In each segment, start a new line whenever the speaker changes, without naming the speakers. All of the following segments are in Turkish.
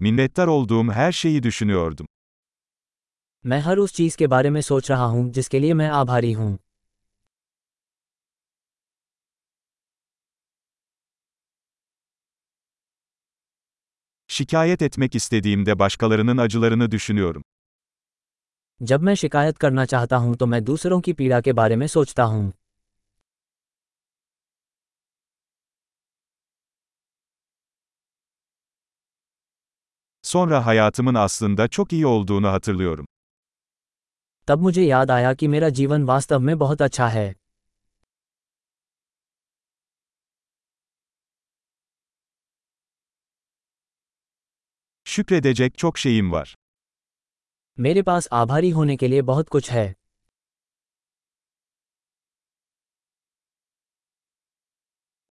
Minnettar olduğum her şeyi düşünüyordum.
मैं हर उस चीज के बारे में सोच रहा हूं जिसके लिए मैं आभारी हूं
Şikayet etmek istediğimde başkalarının acılarını düşünüyorum.
जब मैं शिकायत करना चाहता हूं तो मैं दूसरों की पीड़ा के बारे में सोचता हूं
Sonra hayatımın aslında çok iyi olduğunu hatırlıyorum.
तब मुझे याद आया कि मेरा जीवन वास्तव में बहुत अच्छा है
Şükredecek çok şeyim var.
मेरे पास आभारी होने के लिए बहुत कुछ है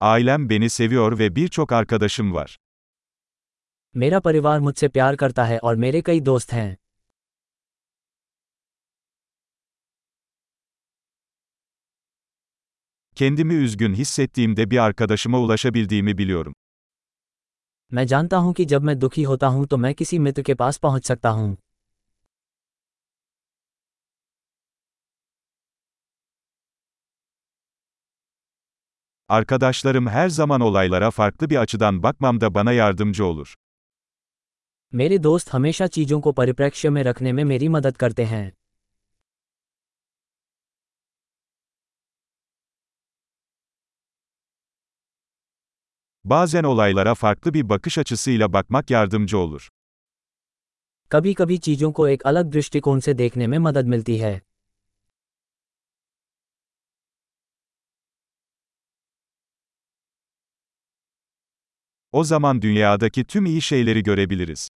Ailem beni seviyor ve birçok arkadaşım var.
मेरा परिवार मुझसे प्यार करता है और मेरे कई दोस्त हैं
Kendimi üzgün hissettiğimde bir arkadaşıma ulaşabildiğimi biliyorum.
मैं जानता हूं कि जब मैं दुखी होता हूं तो मैं किसी मित्र के पास पहुंच सकता हूं
Arkadaşlarım her zaman olaylara farklı bir açıdan bakmamda bana yardımcı olur.
मेरे दोस्त हमेशा चीजों को परिप्रेक्ष्य में रखने में मेरी मदद करते हैं
Bazen olaylara farklı bir bakış açısıyla bakmak yardımcı olur.
कभी कभी चीजों को एक अलग दृष्टिकोण से देखने में मदद मिलती है
O zaman dünyadaki tüm iyi şeyleri görebiliriz.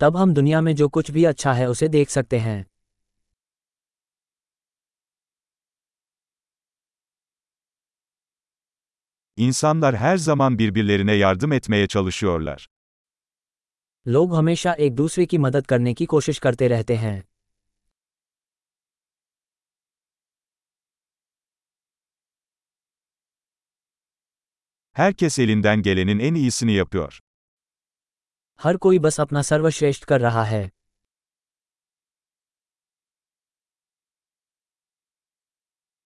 तब हम दुनिया में जो कुछ भी अच्छा है उसे देख सकते हैं
İnsanlar her zaman birbirlerine yardım etmeye çalışıyorlar.
लोग हमेशा एक दूसरे की मदद करने की कोशिश करते रहते हैं
Herkes elinden gelenin en iyisini yapıyor.
हर कोई बस अपना सर्वश्रेष्ठ कर रहा है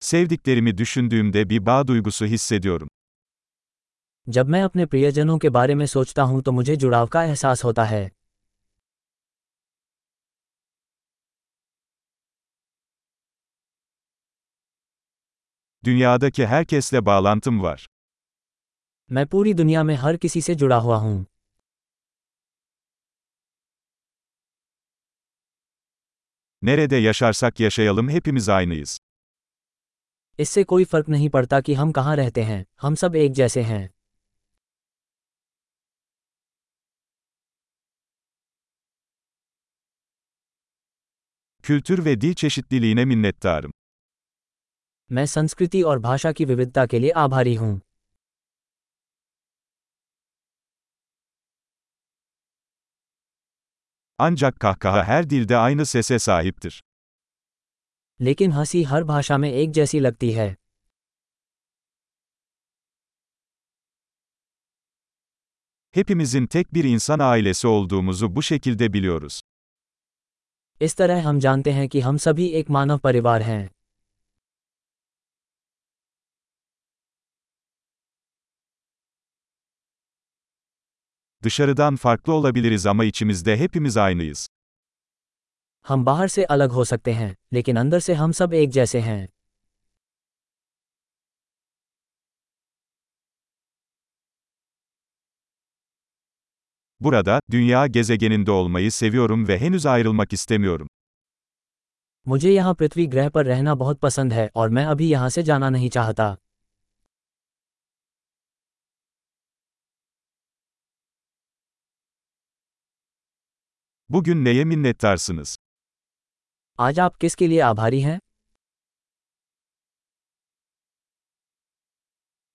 Sevdiklerimi düşündüğümde bir bağ duygusu hissediyorum.
जब मैं अपने प्रियजनों के बारे में सोचता हूँ तो मुझे जुड़ाव का एहसास होता है
Dünyadaki herkesle bağlantım var.
मैं पूरी दुनिया में हर किसी से जुड़ा हुआ हूँ
Nerede yaşarsak yaşayalım hepimiz aynıyız.
इससे कोई फ़र्क नहीं पड़ता कि हम कहाँ रहते हैं हम सब एक जैसे हैं
Kültür ve dil çeşitliliğine minnettarım.
मैं संस्कृति और भाषा की विविधता के लिए आभारी हूँ
Ancak kahkaha her dilde aynı sese sahiptir.
लेकिन हंसी हर भाषा में एक जैसी लगती है
Hepimizin tek bir insan ailesi olduğumuzu bu şekilde biliyoruz.
इस तरह हम जानते हैं कि हम सभी एक मानव परिवार हैं
Dışarıdan farklı olabiliriz ama içimizde hepimiz aynıyız.
हम बाहर से अलग हो सकते हैं लेकिन अंदर से हम सब एक जैसे हैं
Burada, dünya gezegeninde olmayı seviyorum ve henüz ayrılmak istemiyorum.
मुझे यहाँ पृथ्वी ग्रह पर रहना बहुत पसंद है और मैं अभी यहाँ से जाना नहीं चाहता
Bugün neye minnettarsınız?
आज आप किसके लिए आभारी हैं